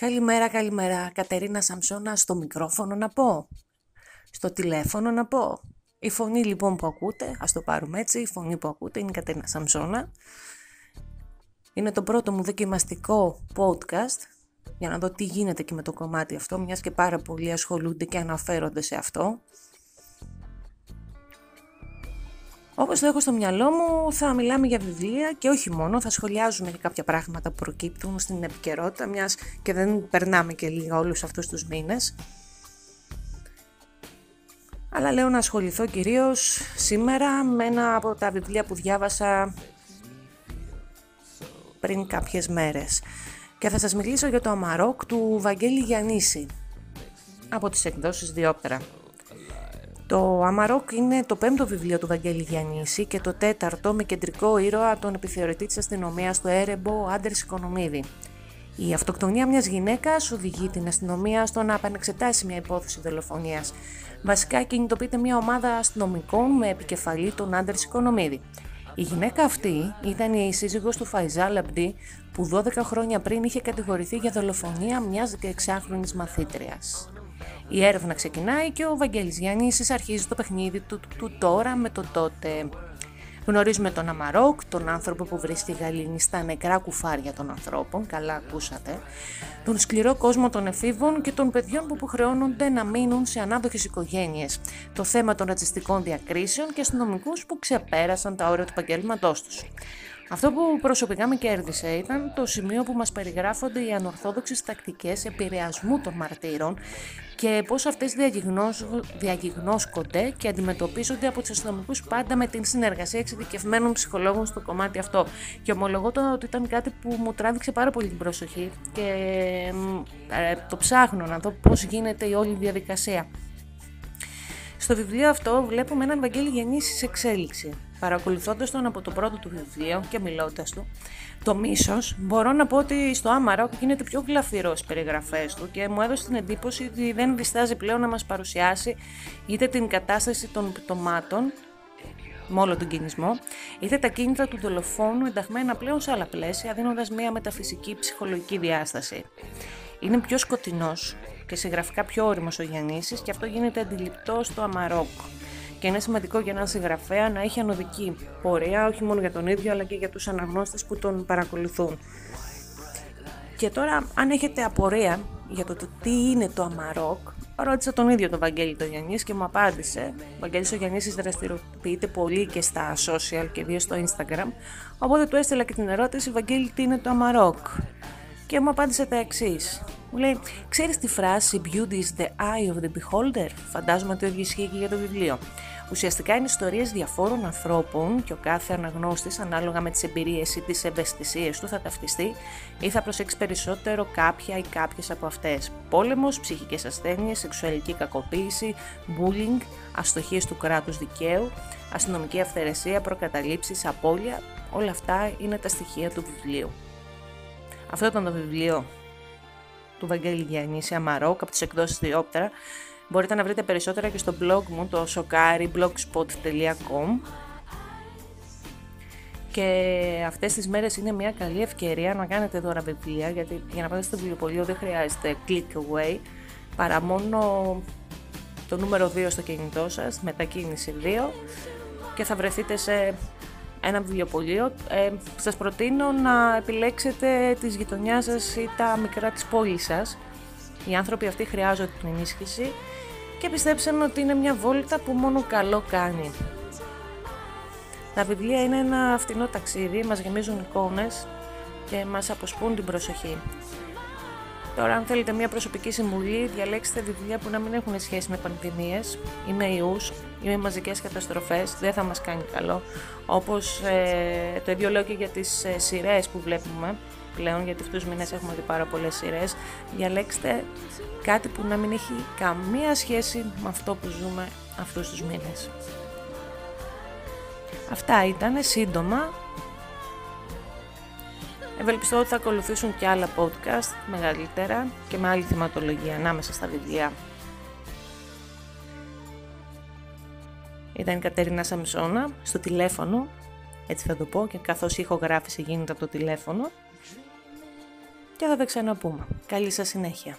Καλημέρα, καλημέρα. Κατερίνα Σαμσόνα στο μικρόφωνο να πω. Στο τηλέφωνο να πω. Η φωνή λοιπόν που ακούτε, ας το πάρουμε έτσι, η φωνή που ακούτε είναι η Κατερίνα Σαμσόνα. Είναι το πρώτο μου δοκιμαστικό podcast για να δω τι γίνεται και με το κομμάτι αυτό, μιας και πάρα πολλοί ασχολούνται και αναφέρονται σε αυτό. Όπως το έχω στο μυαλό μου, θα μιλάμε για βιβλία και όχι μόνο, θα σχολιάζουμε και κάποια πράγματα που προκύπτουν στην επικαιρότητα, μιας και δεν περνάμε και λίγα όλους αυτούς τους μήνες. Αλλά λέω να ασχοληθώ κυρίως σήμερα με ένα από τα βιβλία που διάβασα πριν κάποιες μέρες. Και θα σας μιλήσω για το Αμαρόκ του Βαγγέλη Γιαννίση από τις εκδόσεις Διόπτρα. Το Αμαρόκ είναι το πέμπτο βιβλίο του Βαγγέλη Γιαννίση και το τέταρτο με κεντρικό ήρωα τον επιθεωρητή της αστυνομίας του έρεμπο Άντερς Οικονομίδη. Η αυτοκτονία μιας γυναίκας οδηγεί την αστυνομία στο να επανεξετάσει μια υπόθεση δολοφονίας. Βασικά κινητοποιείται μια ομάδα αστυνομικών με επικεφαλή τον Άντερς Οικονομίδη. Η γυναίκα αυτή ήταν η σύζυγος του Φαϊζά Λαμπτή που 12 χρόνια πριν είχε κατηγορηθεί για δολοφονία μιας 16χρονης μαθήτριας. Η έρευνα ξεκινάει και ο Βαγγέλης Γιάννης αρχίζει το παιχνίδι του, του τώρα με το τότε. Γνωρίζουμε τον Αμαρόκ, τον άνθρωπο που βρίσκει γαλήνη στα νεκρά κουφάρια των ανθρώπων, καλά ακούσατε, τον σκληρό κόσμο των εφήβων και των παιδιών που υποχρεώνονται να μείνουν σε ανάδοχες οικογένειες, το θέμα των ρατσιστικών διακρίσεων και αστυνομικούς που ξεπέρασαν τα όρια του επαγγέλματός τους. Αυτό που προσωπικά με κέρδισε ήταν το σημείο που μας περιγράφονται οι ανορθόδοξες τακτικές επηρεασμού των μαρτύρων και πώς αυτές διαγιγνώσκονται και αντιμετωπίζονται από τους αστυνομικούς πάντα με την συνεργασία εξειδικευμένων ψυχολόγων στο κομμάτι αυτό. Και ομολογώ το ότι ήταν κάτι που μου τράβηξε πάρα πολύ την προσοχή και ε, το ψάχνω να δω πώς γίνεται η όλη διαδικασία. Στο βιβλίο αυτό βλέπουμε έναν Βαγγέλη γεννήσει σε εξέλιξη. Παρακολουθώντας τον από το πρώτο του βιβλίο και μιλώντας του, το μίσος, μπορώ να πω ότι στο Άμαρα γίνεται πιο γλαφυρός στις περιγραφές του και μου έδωσε την εντύπωση ότι δεν διστάζει πλέον να μας παρουσιάσει είτε την κατάσταση των πτωμάτων με όλο τον κινησμό, είτε τα κίνητρα του δολοφόνου ενταγμένα πλέον σε άλλα πλαίσια, δίνοντας μια μεταφυσική ψυχολογική διάσταση. Είναι πιο σκοτεινός και συγγραφικά πιο όριμο ο Γιαννήσης και αυτό γίνεται αντιληπτό στο Αμαρόκ. Και είναι σημαντικό για έναν συγγραφέα να έχει ανωδική πορεία, όχι μόνο για τον ίδιο, αλλά και για τους αναγνώστες που τον παρακολουθούν. Και τώρα, αν έχετε απορία για το, τι είναι το Αμαρόκ, ρώτησα τον ίδιο τον Βαγγέλη τον Γιαννής και μου απάντησε. Ο Βαγγέλης ο Γιαννής δραστηριοποιείται πολύ και στα social και ιδίως στο Instagram, οπότε του έστειλα και την ερώτηση «Βαγγέλη, τι είναι το Αμαρόκ» και μου απάντησε τα εξής. Μου λέει, ξέρεις τη φράση «Beauty is the eye of the beholder» Φαντάζομαι ότι το ίδιος ισχύει και για το βιβλίο. Ουσιαστικά είναι ιστορίες διαφόρων ανθρώπων και ο κάθε αναγνώστης ανάλογα με τις εμπειρίες ή τις ευαισθησίες του θα ταυτιστεί ή θα προσέξει περισσότερο κάποια ή κάποιες από αυτές. Πόλεμος, ψυχικές ασθένειες, σεξουαλική κακοποίηση, bullying, αστοχίες του κράτους δικαίου, αστυνομική αυθαιρεσία, προκαταλήψεις, απώλεια, όλα αυτά είναι τα στοιχεία του βιβλίου. Αυτό ήταν το βιβλίο του Βαγγέλη Γιάννη Αμαρόκ από τις εκδόσεις Διόπτρα. Μπορείτε να βρείτε περισσότερα και στο blog μου, το sokari.blogspot.com και αυτές τις μέρες είναι μια καλή ευκαιρία να κάνετε δώρα βιβλία γιατί για να πάτε στο βιβλιοπωλείο δεν χρειάζεται click away παρά μόνο το νούμερο 2 στο κινητό σας, μετακίνηση 2 και θα βρεθείτε σε ένα βιβλιοπωλείο, ε, σας προτείνω να επιλέξετε τις γειτονιάς σας ή τα μικρά της πόλης σας. Οι άνθρωποι αυτοί χρειάζονται την ενίσχυση και πιστέψτε με ότι είναι μια βόλτα που μόνο καλό κάνει. Τα βιβλία είναι ένα φτηνό ταξίδι, μας γεμίζουν εικόνες και μας αποσπούν την προσοχή. Τώρα, αν θέλετε μια προσωπική συμβουλή, διαλέξτε βιβλία που να μην έχουν σχέση με πανδημίες ή με ιούς ή με μαζικές καταστροφές, δεν θα μας κάνει καλό. Όπως ε, το ίδιο λέω και για τις ε, σειρές που βλέπουμε πλέον, γιατί αυτούς τους μήνες έχουμε δει πάρα πολλές σειρές. Διαλέξτε κάτι που να μην έχει καμία σχέση με αυτό που ζούμε αυτούς τους μήνες. Αυτά ήταν σύντομα Ευελπιστώ ότι θα ακολουθήσουν και άλλα podcast μεγαλύτερα και με άλλη θεματολογία ανάμεσα στα βιβλία. Ήταν η Κατερίνα Σαμισόνα στο τηλέφωνο, έτσι θα το πω, και καθώς η ηχογράφηση γίνεται από το τηλέφωνο. και θα τα ξαναπούμε. Καλή σας συνέχεια.